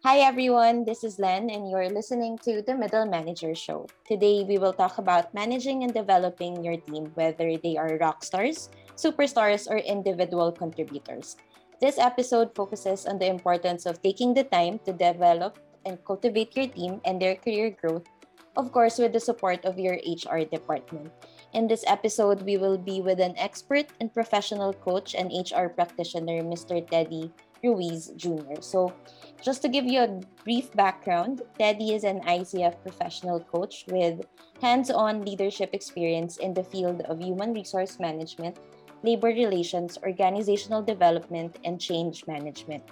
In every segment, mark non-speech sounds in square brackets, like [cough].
Hi everyone, this is Len and you're listening to the Middle Manager Show. Today we will talk about managing and developing your team, whether they are rock stars, superstars, or individual contributors. This episode focuses on the importance of taking the time to develop and cultivate your team and their career growth, of course, with the support of your HR department. In this episode, we will be with an expert and professional coach and HR practitioner, Mr. Teddy Ruiz Jr. So, just to give you a brief background, Teddy is an ICF professional coach with hands on leadership experience in the field of human resource management, labor relations, organizational development, and change management.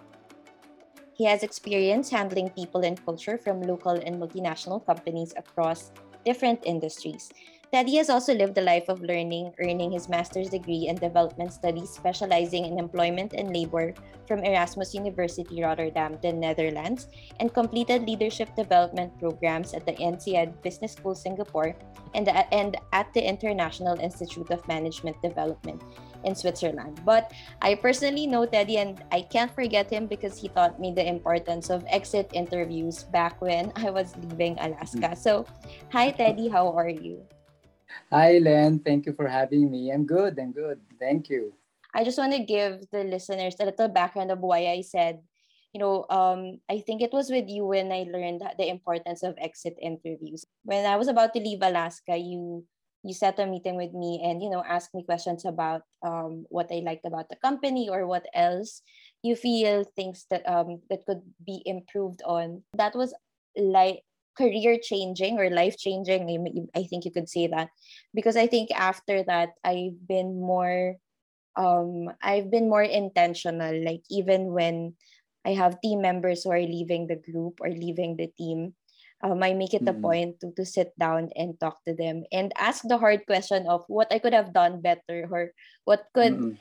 He has experience handling people and culture from local and multinational companies across different industries. Teddy has also lived a life of learning, earning his master's degree in development studies, specializing in employment and labor from Erasmus University Rotterdam, the Netherlands, and completed leadership development programs at the INSEAD Business School Singapore and, the, and at the International Institute of Management Development in Switzerland. But I personally know Teddy and I can't forget him because he taught me the importance of exit interviews back when I was leaving Alaska. Hmm. So, hi Teddy, how are you? Hi, Len. Thank you for having me. I'm good. I'm good. Thank you. I just want to give the listeners a little background of why I said, you know, um, I think it was with you when I learned the importance of exit interviews. When I was about to leave Alaska, you you set a meeting with me and you know asked me questions about um, what I liked about the company or what else you feel things that um that could be improved on. That was like career changing or life changing i think you could say that because i think after that i've been more um i've been more intentional like even when i have team members who are leaving the group or leaving the team um, i make it mm-hmm. a point to, to sit down and talk to them and ask the hard question of what i could have done better or what could mm-hmm.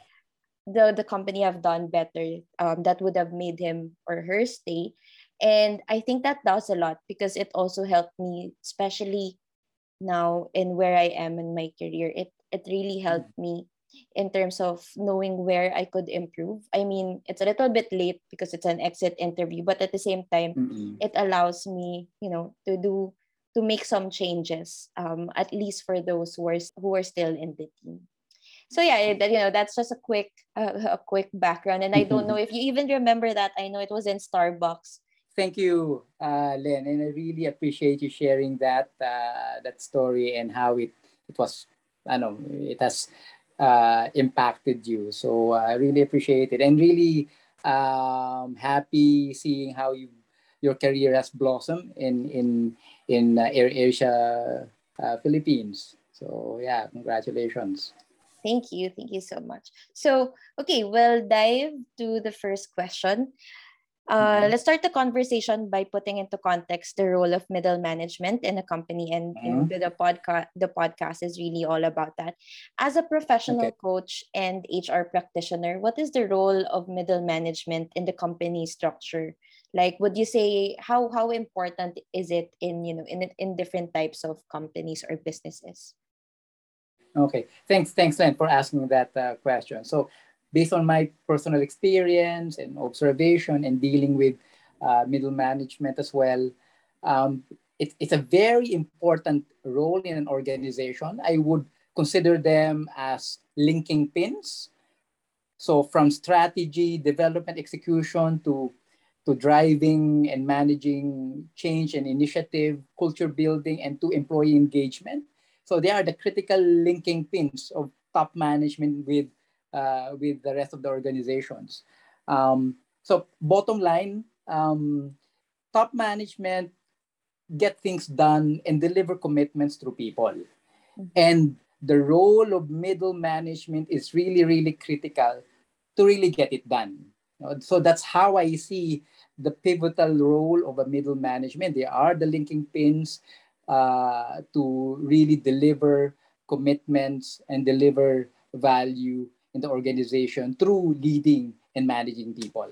the, the company have done better um, that would have made him or her stay and i think that does a lot because it also helped me especially now in where i am in my career. It it really helped me in terms of knowing where i could improve. I mean it's a little bit late because it's an exit interview but at the same time mm-hmm. it allows me you know to do to make some changes um, at least for those who are who are still in the team. So yeah it, you know that's just a quick uh, a quick background. And i don't know [laughs] if you even remember that. I know it was in starbucks thank you, uh, Len, and I really appreciate you sharing that uh, that story and how it it was. I know it has uh, impacted you. So uh, I really appreciate it, and really um, happy seeing how you your career has blossomed in in in uh, Air Asia uh, Philippines. So yeah, congratulations. Thank you. Thank you so much. So, okay, we'll dive to the first question. Uh, mm-hmm. Let's start the conversation by putting into context the role of middle management in a company, and mm-hmm. the podcast. The podcast is really all about that. As a professional okay. coach and HR practitioner, what is the role of middle management in the company structure? Like, would you say how how important is it in you know in in different types of companies or businesses? Okay, thanks, thanks, Len, for asking that uh, question. So based on my personal experience and observation and dealing with uh, middle management as well, um, it, it's a very important role in an organization. I would consider them as linking pins. So from strategy, development, execution to to driving and managing change and initiative, culture building, and to employee engagement. So they are the critical linking pins of top management with uh, with the rest of the organizations. Um, so bottom line, um, top management get things done and deliver commitments through people. Mm-hmm. And the role of middle management is really, really critical to really get it done. So that's how I see the pivotal role of a middle management. They are the linking pins uh, to really deliver commitments and deliver value in the organization through leading and managing people.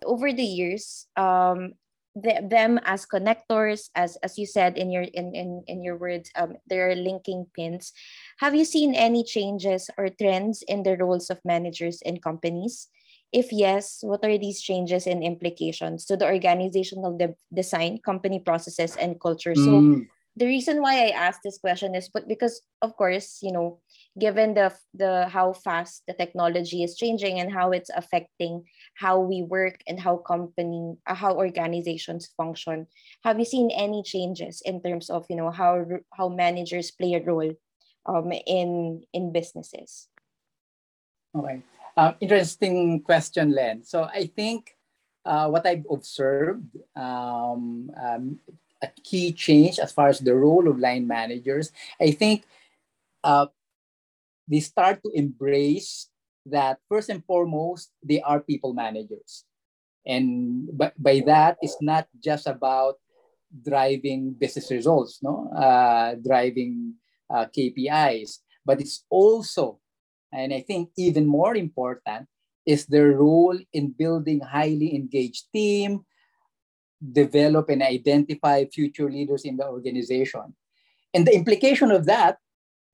Over the years, um, the, them as connectors, as as you said in your in in, in your words, um, they're linking pins. Have you seen any changes or trends in the roles of managers in companies? If yes, what are these changes and implications to the organizational de- design, company processes, and culture? So Mm, the reason why I asked this question is but because of course, you know, given the the how fast the technology is changing and how it's affecting how we work and how company uh, how organizations function, have you seen any changes in terms of, you know, how how managers play a role um in in businesses? okay. Um, interesting question, Len. So I think uh, what I've observed, um, um, a key change as far as the role of line managers, I think uh, they start to embrace that first and foremost, they are people managers. And by, by that, it's not just about driving business results, no, uh, driving uh, KPIs, but it's also, and I think even more important, is their role in building highly engaged team, develop and identify future leaders in the organization. And the implication of that,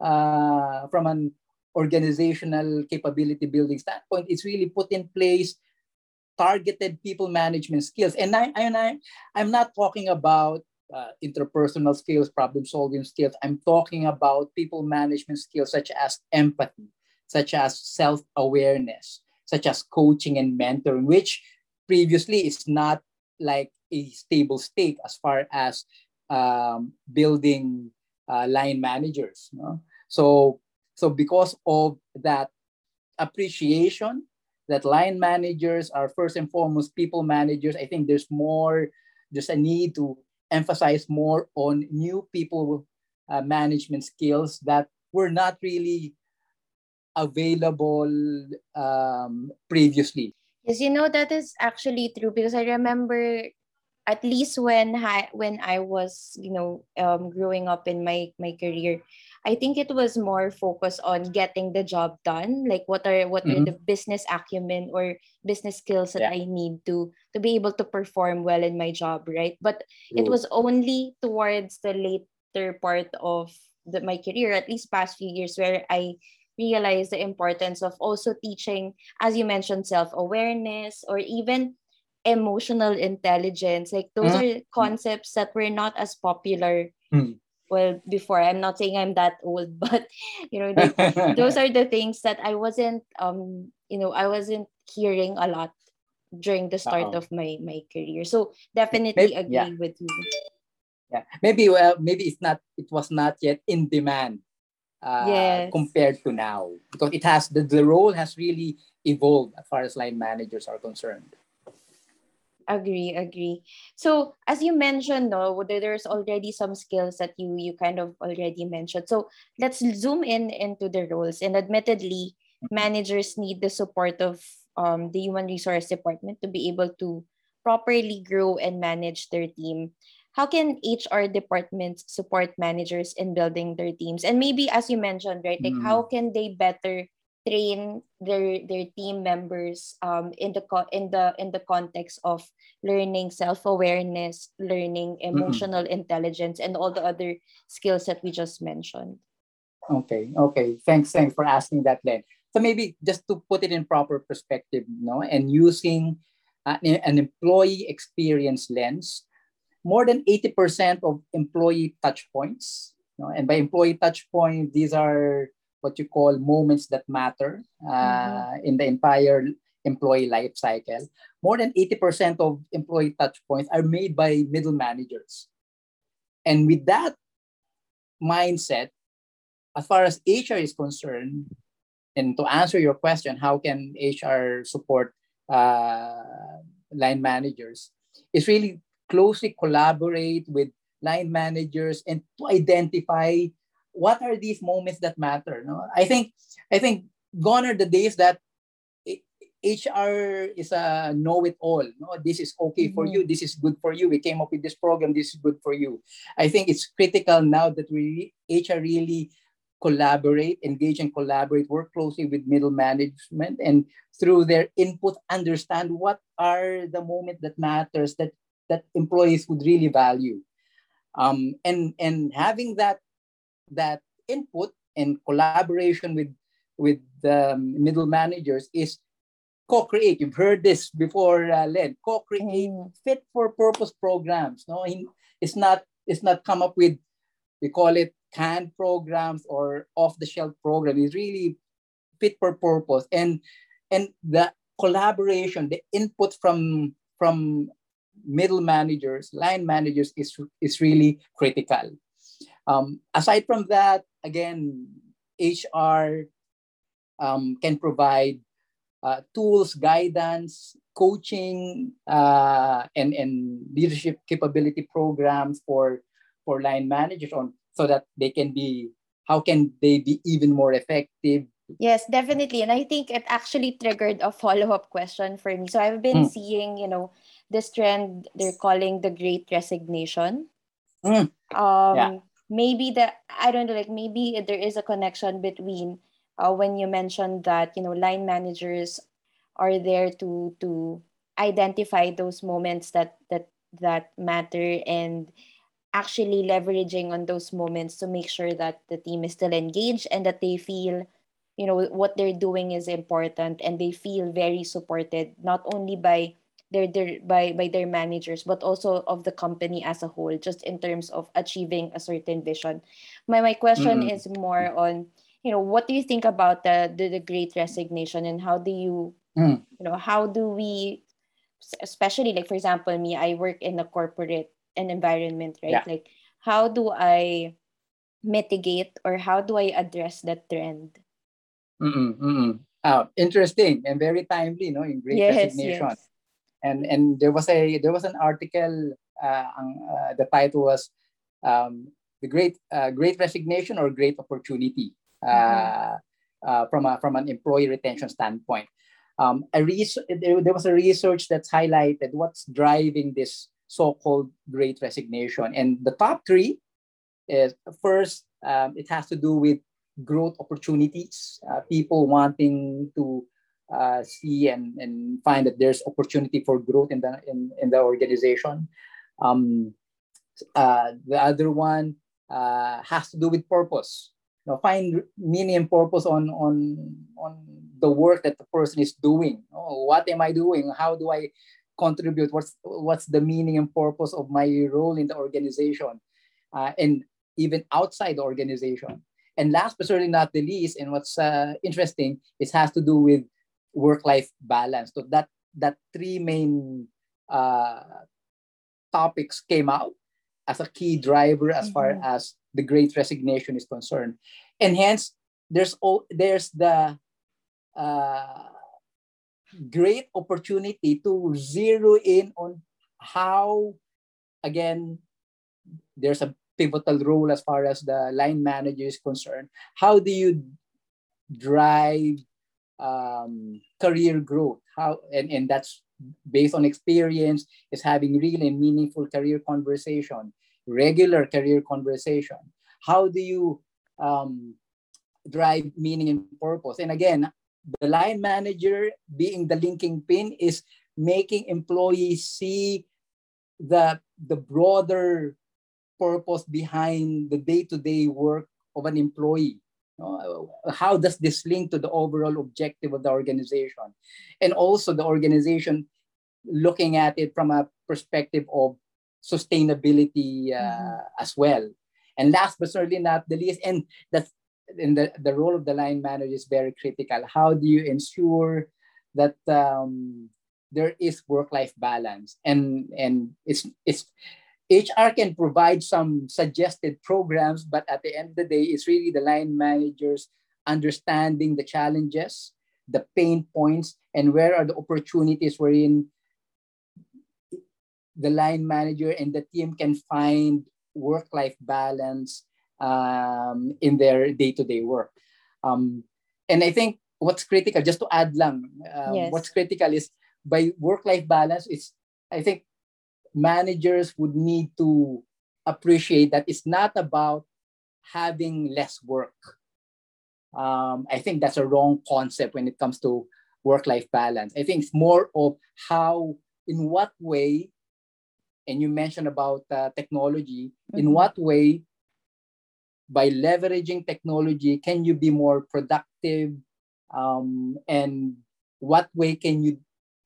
uh, from an organizational capability building standpoint, it's really put in place targeted people management skills. And I, and I, I'm not talking about uh, interpersonal skills, problem solving skills. I'm talking about people management skills such as empathy, such as self awareness, such as coaching and mentoring, which previously is not like a stable state as far as um, building uh, line managers. No? So, so because of that appreciation that line managers are first and foremost people managers, I think there's more, there's a need to emphasize more on new people uh, management skills that were not really available um, previously. Yes, you know that is actually true because I remember at least when I when I was you know um, growing up in my my career, I think it was more focused on getting the job done. Like what are what are Mhm. the business acumen or business skills that Yeah. I need to to be able to perform well in my job, right? But it was only towards the later part of the, my career, at least past few years, where I realized the importance of also teaching, as you mentioned, self awareness or even emotional intelligence. Like those Mhm. are concepts that were not as popular Mhm. Well before. I'm not saying I'm that old, [laughs] but you know, like [laughs] those are the things that I wasn't um you know I wasn't hearing a lot during the start Uh-oh. of my my career. So definitely Maybe, yeah, agree with you. yeah. Maybe well, maybe it's not. It was not yet in demand uh, Yes. compared to now because it has the, the role has really evolved as far as line managers are concerned. Agree, agree. So as you mentioned, no, there- there's already some skills that you you kind of already mentioned. So let's zoom in into the roles. And admittedly, managers need the support of um, the human resource department to be able to properly grow and manage their team. How can HR departments support managers in building their teams? And maybe as you mentioned, right, like how Mm. can they better train their their team members um in the co- in the in the context of learning self-awareness, learning Mm-mm. emotional intelligence, and all the other skills that we just mentioned. Okay, okay. Thanks, thanks for asking that, Len. So maybe just to put it in proper perspective, you no, and using uh, an employee experience lens, more than 80% of employee touch points, you know, and by employee touch point, these are what you call moments that matter Mm-hmm. uh, in the entire employee life cycle. More than 80% of employee touch points are made by middle managers. And with that mindset, as far as HR is concerned, and to answer your question, how can HR support uh, line managers? Is really closely collaborate with line managers and to identify what are these moments that matter. No? I think I think gone are the days that HR is a know-it-all. No, this is okay for Mm-hmm. you. This is good for you. We came up with this program. This is good for you. I think it's critical now that we HR really collaborate, engage and collaborate, work closely with middle management, and through their input, understand what are the moments that matters that that employees would really value. Um, and and having that that input and collaboration with with the middle managers is co-create. You've heard this before, uh, Len. Co-create Mm. fit for purpose programs. No, it's not it's not come up with we call it canned programs or off the shelf program. It's really fit for purpose and and the collaboration, the input from from middle managers, line managers is is really critical. Um, aside from that, again, HR um, can provide uh, tools, guidance, coaching, uh, and and leadership capability programs for for line managers on so that they can be how can they be even more effective Yes, definitely. And I think it actually triggered a follow-up question for me. So I've been Mm. seeing, you know, this trend they're calling the great resignation. Mm. Um Yeah. Maybe the I don't know, like maybe there is a connection between uh, when you mentioned that, you know, line managers are there to to identify those moments that that that matter and actually leveraging on those moments to make sure that the team is still engaged and that they feel you know what they're doing is important and they feel very supported not only by their, their by by their managers but also of the company as a whole just in terms of achieving a certain vision my my question Mm. is more on you know what do you think about the the, the great resignation and how do you Mm. you know how do we especially like for example me i work in a corporate an environment right Yeah. like how do i mitigate or how do i address that trend Mm-mm, mm-mm. Ah, interesting and very timely, no, in Great yes Resignation. yes And and there was a there was an article. Uh, uh, the title was um, the Great uh, Great Resignation or Great Opportunity uh, uh, from a from an employee retention standpoint. Um, a res- there, there was a research that's highlighted what's driving this so-called Great Resignation, and the top three is first um, it has to do with growth opportunities, uh, people wanting to uh, see and, and find that there's opportunity for growth in the in, in the organization. Um, uh, the other one uh, has to do with purpose. You know, find meaning and purpose on on on the work that the person is doing. Oh, what am I doing? How do I contribute? What's what's the meaning and purpose of my role in the organization, uh, and even outside the organization. And last but certainly not the least, and what's uh, interesting, it has to do with work-life balance. So that that three main uh, topics came out as a key driver as far Mhm. as the Great Resignation is concerned, and hence there's all there's the uh, great opportunity to zero in on how again there's a pivotal role as far as the line manager is concerned. How do you drive um, career growth? How and, and that's based on experience, is having real and meaningful career conversation, regular career conversation. How do you um, drive meaning and purpose? And again, the line manager being the linking pin is making employees see the the broader purpose behind the day-to-day work of an employee how does this link to the overall objective of the organization? And also the organization looking at it from a perspective of sustainability uh, as well. And last but certainly not the least and that's in the, the role of the line manager is very critical. How do you ensure that um, there is work-life balance? And and it's it's HR can provide some suggested programs, but at the end of the day, it's really the line managers understanding the challenges, the pain points, and where are the opportunities wherein the line manager and the team can find work-life balance um, in their day-to-day work. Um, and I think what's critical, just to add lang, um, Yes. what's critical is by work-life balance, it's I think managers would need to appreciate that it's not about having less work. Um, I think that's a wrong concept when it comes to work-life balance. I think it's more of how, in what way, and you mentioned about uh, technology, in Mhm. what way, by leveraging technology, can you be more productive um, and what way can you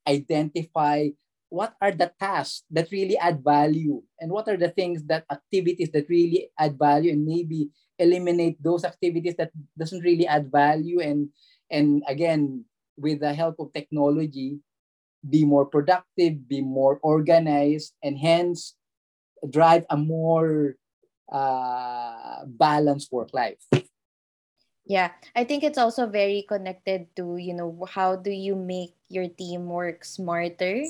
identify what are the tasks that really add value? And what are the things that activities that really add value? And maybe eliminate those activities that doesn't really add value and and again with the help of technology be more productive be more organized and hence drive a more uh, balanced work life. Yeah i think it's also very connected to you know how do you make your team work smarter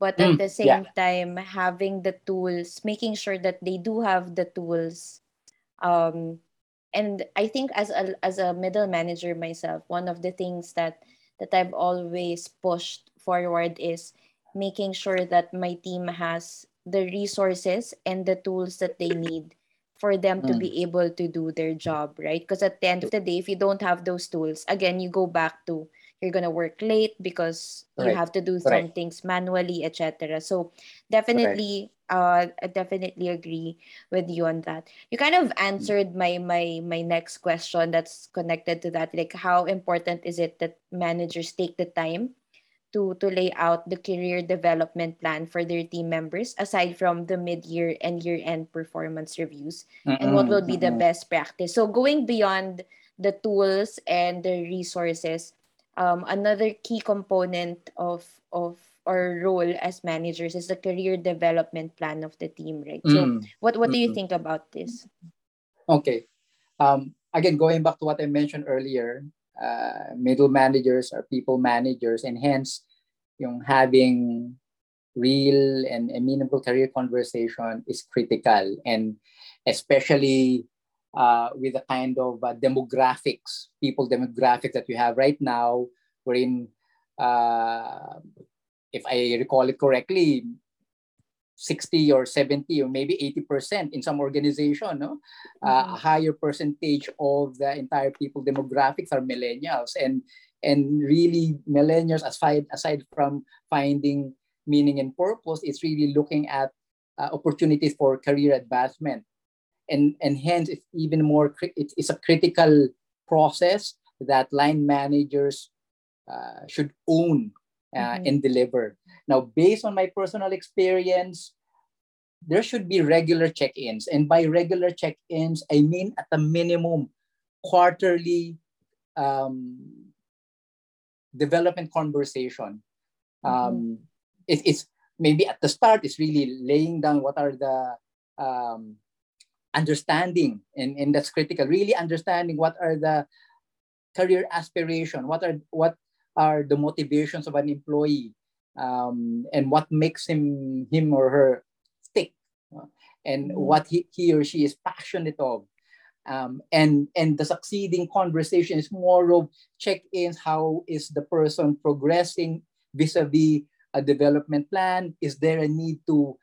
but at Mm, the yeah. same time having the tools making sure that they do have the tools um and i think as a as a middle manager myself one of the things that that i've always pushed forward is making sure that my team has the resources and the tools that they need for them to Mm, be able to do their job right? Because at the end of the day if you don't have those tools again you go back to you're gonna work late because you have to do some correct things manually etc so definitely uh I definitely agree with you on that. You kind of Mm, answered my my my next question that's connected to that like how important is it that managers take the time to to lay out the career development plan for their team members aside from the mid-year and year-end performance reviews? And what will mm-mm, be the best practice? So going beyond the tools and the resources um, another key component of of our role as managers is the career development plan of the team right? So Mm, what what do you think about this? Okay. Um, again going back to what i mentioned earlier uh, middle managers are people managers and hence yung having real and, and meaningful career conversation is critical. And especially uh, with the kind of uh, demographics people demographics that you have right now wherein uh, if i recall it correctly 60 or 70 or maybe 80% in some organization no? Uh, a mm-hmm. higher percentage of the entire people demographics are millennials. And and really millennials aside aside from finding meaning and purpose it's really looking at uh, opportunities for career advancement and and hence it's even more it's, it's a critical process that line managers uh, should own uh, Mm-hmm. and deliver. Now, based on my personal experience, there should be regular check-ins, and by regular check-ins, I mean at a minimum quarterly um, development conversation. Mm-hmm. Um, it, it's maybe at the start, it's really laying down what are the um, understanding, and, and that's critical. Really understanding what are the career aspiration, what are what are the motivations of an employee, um, and what makes him him or her stick, uh, and Mm-hmm. what he, he or she is passionate of. Um, and and the succeeding conversation is more of check-ins. How is the person progressing vis-a-vis a development plan? Is there a need to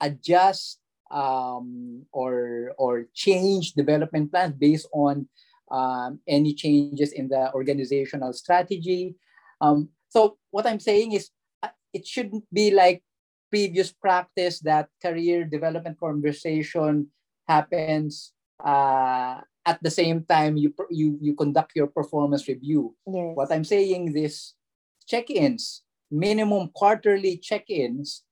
adjust um, or or change development plans based on um, any changes in the organizational strategy. Um, so what I'm saying is uh, it shouldn't be like previous practice that career development conversation happens uh, at the same time you, you you conduct your performance review. What I'm saying is check-ins, minimum quarterly check-ins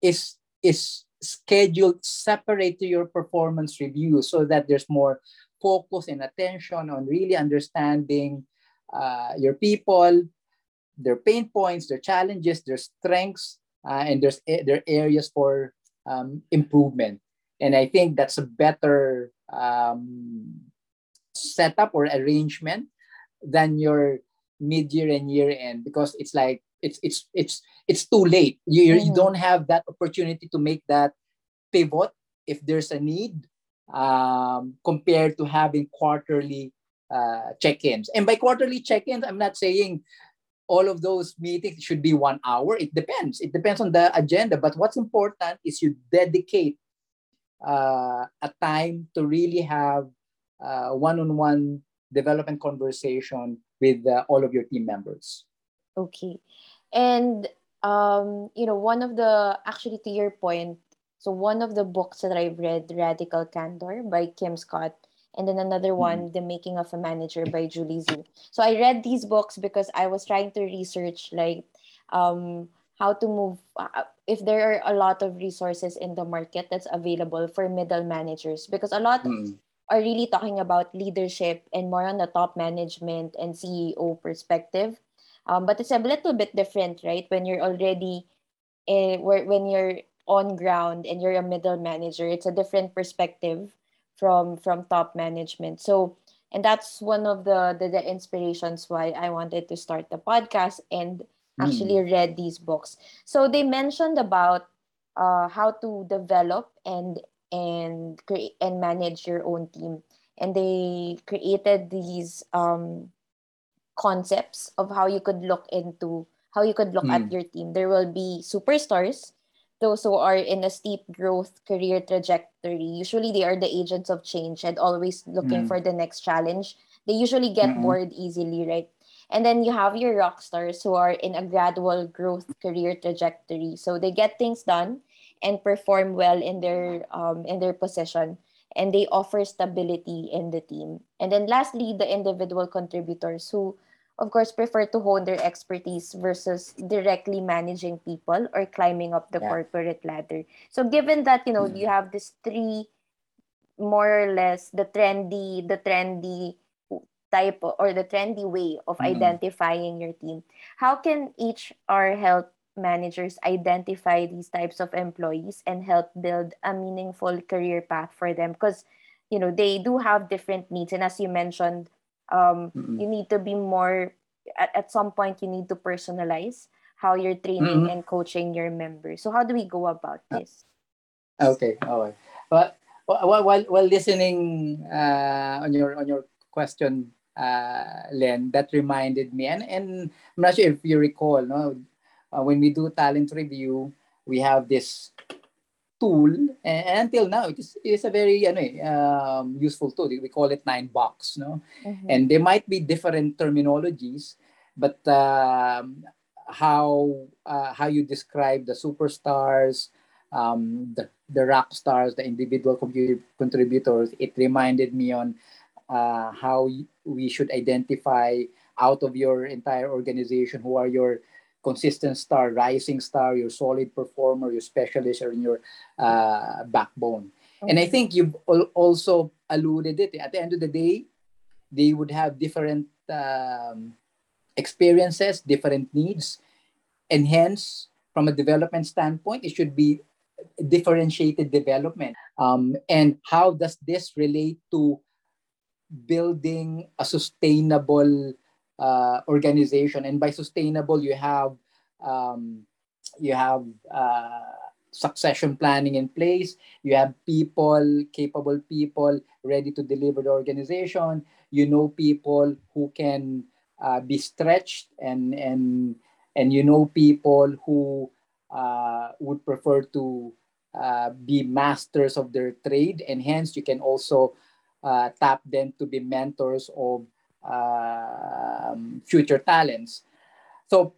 is is scheduled separate to your performance review so that there's more focus and attention on really understanding uh, your people, their pain points, their challenges, their strengths, uh, and there's their areas for um, improvement. And I think that's a better um, setup or arrangement than your mid-year and year-end because it's like it's it's it's it's too late. You you mm-hmm. don't have that opportunity to make that pivot if there's a need um, compared to having quarterly uh, check-ins. And by quarterly check-ins, I'm not saying all of those meetings should be one hour. It depends. It depends on the agenda. But what's important is you dedicate uh, a time to really have uh, one-on-one development conversation with uh, all of your team members. Okay. And um, you know, one of the actually to your point, so one of the books that I've read, Radical Candor by Kim Scott, and then another Mm-mm. one, The Making of a Manager by Julie Zhuo. So I read these books because I was trying to research like um, how to move uh, if there are a lot of resources in the market that's available for middle managers because a lot Mm-mm. are really talking about leadership and more on the top management and CEO perspective. Um, but it's a little bit different, right? When you're already where when you're on ground and you're a middle manager, it's a different perspective from from top management. So and that's one of the, the the inspirations why I wanted to start the podcast and actually Mm-mm. read these books. So they mentioned about uh, how to develop and and create and manage your own team, and they created these um concepts of how you could look into how you could look at Mm. your team. There will be superstars, those who are in a steep growth career trajectory. Usually they are the agents of change and always looking Mm. for the next challenge. They usually get Mm-mm. bored easily, right? And then you have your rock stars who are in a gradual growth career trajectory. So they get things done and perform well in their um in their position and they offer stability in the team. And then lastly, the individual contributors who of course prefer to hone their expertise versus directly managing people or climbing up the Yeah. corporate ladder. So given that, you know, you Mm. have these three more or less the trendy the trendy type or the trendy way of Mm-mm. identifying your team how can hr help managers identify these types of employees and help build a meaningful career path for them because you know they do have different needs and as you mentioned um, Mm-mm. you need to be more at, at some point you need to personalize how you're training Mm-mm. and coaching your members so how do we go about this Okay. all right But while while, while listening uh, on your on your question, uh, Len, that reminded me, and and I'm not sure if you recall, no, uh, when we do talent review, we have this tool, and until now, it is, it is a very ano, eh, um, useful tool. We call it nine box, no, mm-hmm. and there might be different terminologies, but um, how uh, how you describe the superstars, um, the the rock stars, the individual contributors, it reminded me on uh, how we should identify out of your entire organization who are your consistent star, rising star, your solid performer, your specialist, or in your uh, backbone. And I think you've also alluded it. At the end of the day, they would have different um, experiences, different needs, and hence, from a development standpoint, it should be differentiated development. Um, and how does this relate to building a sustainable uh, organization? And by sustainable, you have um, you have uh, succession planning in place. You have people, capable people, ready to deliver the organization. You know people who can uh, be stretched, and and and you know people who uh, would prefer to uh, be masters of their trade, and hence you can also uh, tap them to be mentors of um, future talents. So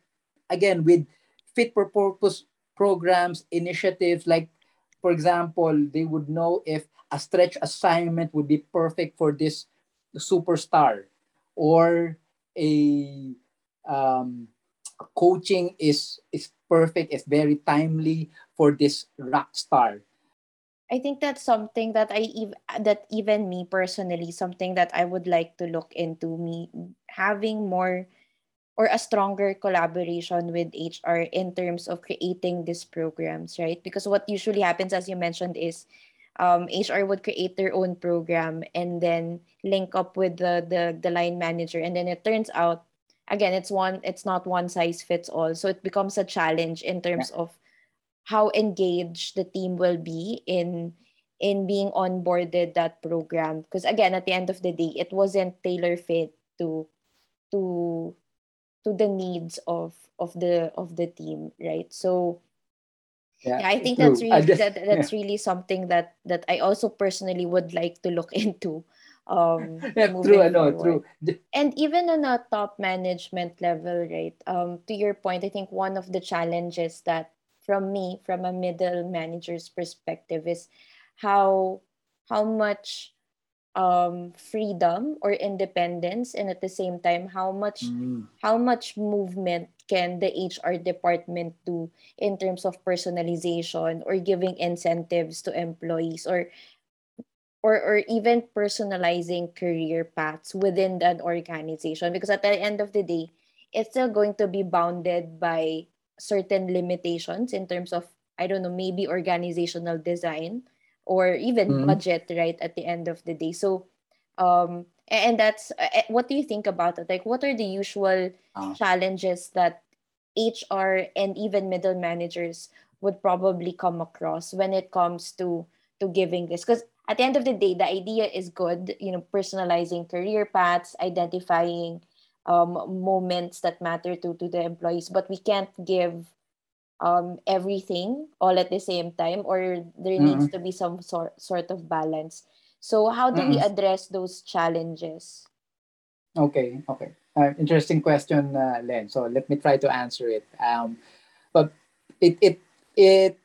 again, with fit for purpose programs, initiatives like, for example, they would know if a stretch assignment would be perfect for this superstar, or a um, coaching is is perfect, is very timely for this rock star. I think that's something that I ev- that even me personally something that I would like to look into me having more or a stronger collaboration with HR in terms of creating these programs, right? Because what usually happens as you mentioned is um, HR would create their own program and then link up with the, the the line manager and then it turns out again it's one it's not one size fits all so it becomes a challenge in Yeah. terms of how engaged the team will be in in being onboarded that program because again at the end of the day it wasn't tailor fit to to to the needs of of the of the team right so Yeah, yeah i think that's true. Really just that yeah, that's really something that that i also personally would like to look [laughs] into um [laughs] yeah true. I know, true. And even on a top management level right um to your point i think one of the challenges that from me from a middle manager's perspective is how how much um, freedom or independence and at the same time how much Mm. how much movement can the hr department do in terms of personalization or giving incentives to employees or or or even personalizing career paths within that organization because at the end of the day it's still going to be bounded by certain limitations in terms of i don't know maybe organizational design or even Mm. budget right at the end of the day so um and that's uh, uh, what do you think about it like what are the usual Ah. challenges that hr and even middle managers would probably come across when it comes to to giving this because at the end of the day the idea is good you know personalizing career paths identifying um, moments that matter to to the employees but we can't give um, everything all at the same time or there needs Mm-mm. to be some sort sort of balance so how do we Mm-mm. address those challenges Okay, okay. Uh, interesting question, uh, Len. So let me try to answer it. Um, but it it it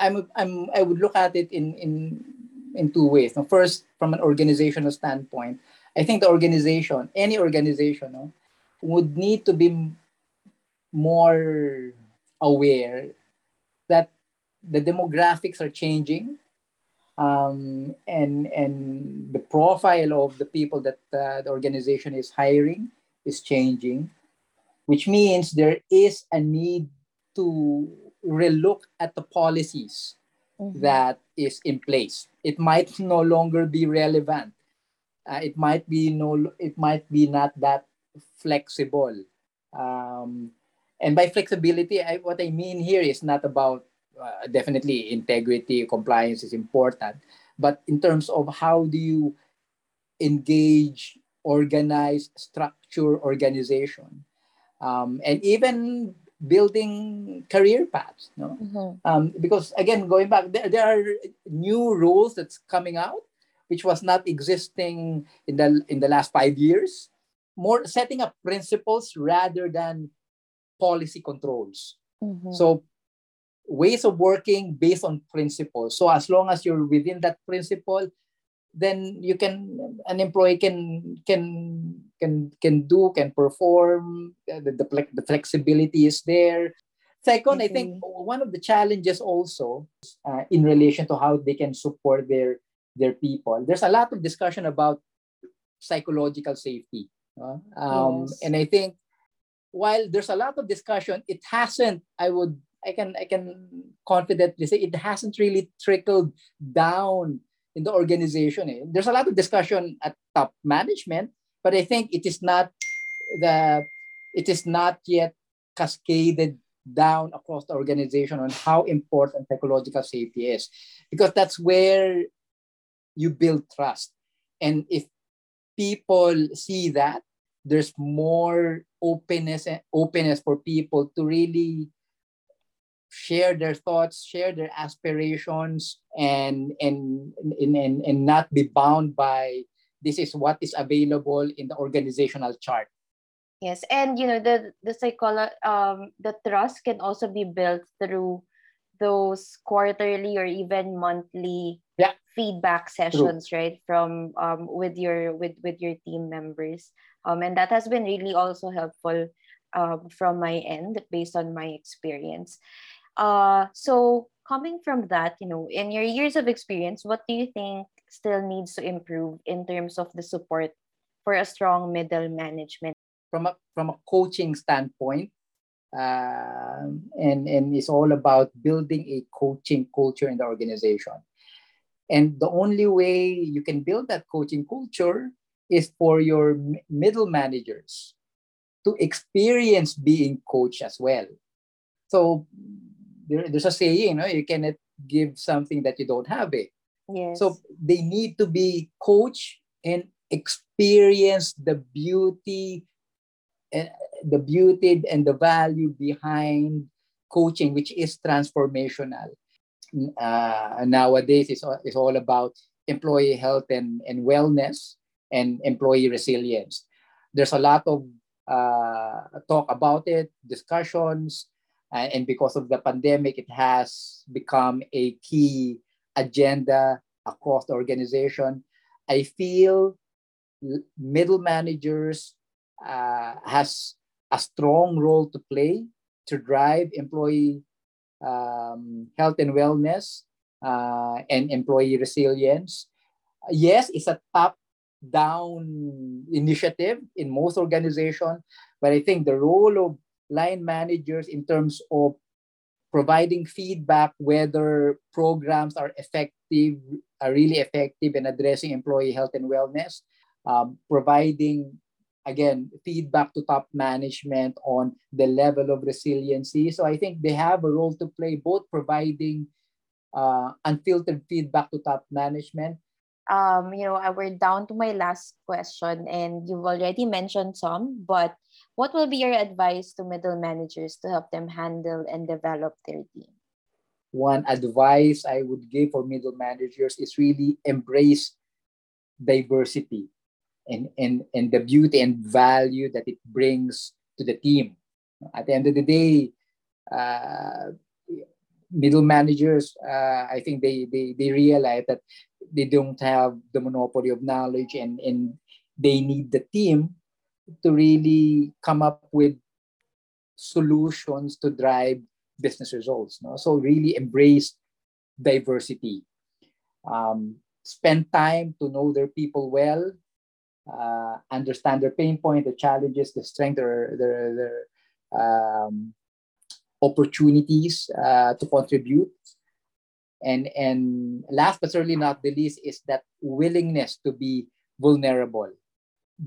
I'm I'm I would look at it in in in two ways. Now, first, from an organizational standpoint, I think the organization, any organization, no, would need to be more aware that the demographics are changing um, and and the profile of the people that uh, the organization is hiring is changing, which means there is a need to relook at the policies Mhm. that is in place. It might no longer be relevant. Uh, it might be no. It might be not that flexible. Um, and by flexibility, I, what I mean here is not about uh, definitely integrity, compliance is important, but in terms of how do you engage, organize, structure organization, um, and even building career paths. No? Mhm. um, because again going back there, there are new rules that's coming out which was not existing in the in the last five years more setting up principles rather than policy controls. Mhm. so ways of working based on principles so as long as you're within that principle then you can an employee can can can can do can perform uh, the, the, the flexibility is there. Second i think one of the challenges also uh, in relation to how they can support their their people there's a lot of discussion about psychological safety uh, um, Yes. and i think while there's a lot of discussion it hasn't i would i can i can confidently say it hasn't really trickled down in the organization eh. there's a lot of discussion at top management but i think it is not the it is not yet cascaded down across the organization on how important psychological safety is because that's where you build trust. And if people see that there's more openness and openness for people to really share their thoughts share their aspirations and and and, and, and not be bound by this is what is available in the organizational chart. Yes, and you know the the psycholo- um the trust can also be built through those quarterly or even monthly Yeah. feedback sessions, right? From um with your with with your team members. Um and that has been really also helpful um from my end based on my experience. Uh so coming from that, you know, in your years of experience, what do you think still needs to improve in terms of the support for a strong middle management? from a from a coaching standpoint um, and and it's all about building a coaching culture in the organization. And the only way you can build that coaching culture is for your middle managers to experience being coached as well. So there, there's a saying you know you cannot give something that you don't have it. Yes. so they need to be coached and experience the beauty and the beauty and the value behind coaching, which is transformational. Uh, nowadays, it's all, it's all about employee health and, and wellness and employee resilience. There's a lot of uh, talk about it, discussions, uh, and because of the pandemic, it has become a key agenda across the organization. I feel middle managers uh, has a strong role to play to drive employee um, health and wellness uh, and employee resilience. Yes, it's a top down initiative in most organizations, but I think the role of line managers in terms of providing feedback whether programs are effective, are really effective in addressing employee health and wellness, um, providing again feedback to top management on the level of resiliency. So i think they have a role to play both providing uh, unfiltered feedback to top management. Um you know we're down to my last question and you've already mentioned some but what will be your advice to middle managers to help them handle and develop their team? One advice i would give for middle managers is really embrace diversity and, and, and the beauty and value that it brings to the team. At the end of the day, uh, middle managers, uh, I think they, they, they realize that they don't have the monopoly of knowledge and, and they need the team to really come up with solutions to drive business results. No? So really embrace diversity. Um, spend time to know their people well uh, understand their pain point, the challenges, the strength, their, their, their um, opportunities uh, to contribute. And, and last but certainly not the least is that willingness to be vulnerable.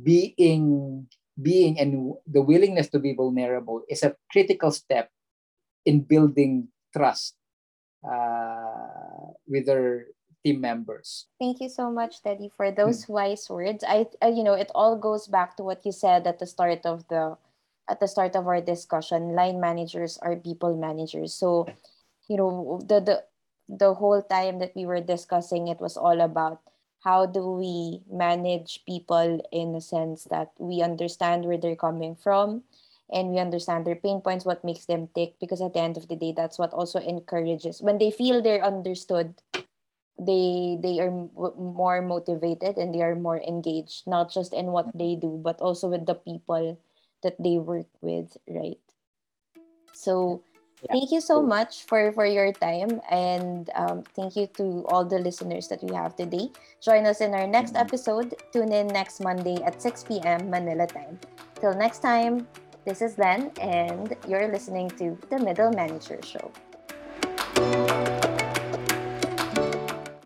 Being, being and the willingness to be vulnerable is a critical step in building trust uh, with their team members. Thank you so much, Teddy, for those mm. wise words. I, I, you know, it all goes back to what you said at the start of the, at the start of our discussion. Line managers are people managers. So, you know, the the the whole time that we were discussing, it was all about how do we manage people in a sense that we understand where they're coming from and we understand their pain points what makes them tick because at the end of the day that's what also encourages when they feel they're understood they they are more motivated and they are more engaged not just in what they do but also with the people that they work with right? So yeah. thank you so much for for your time and um, thank you to all the listeners that we have today. Join us in our next mm-hmm. episode. Tune in next monday at 6 p.m manila time. Till next time this is len and you're listening to the middle manager show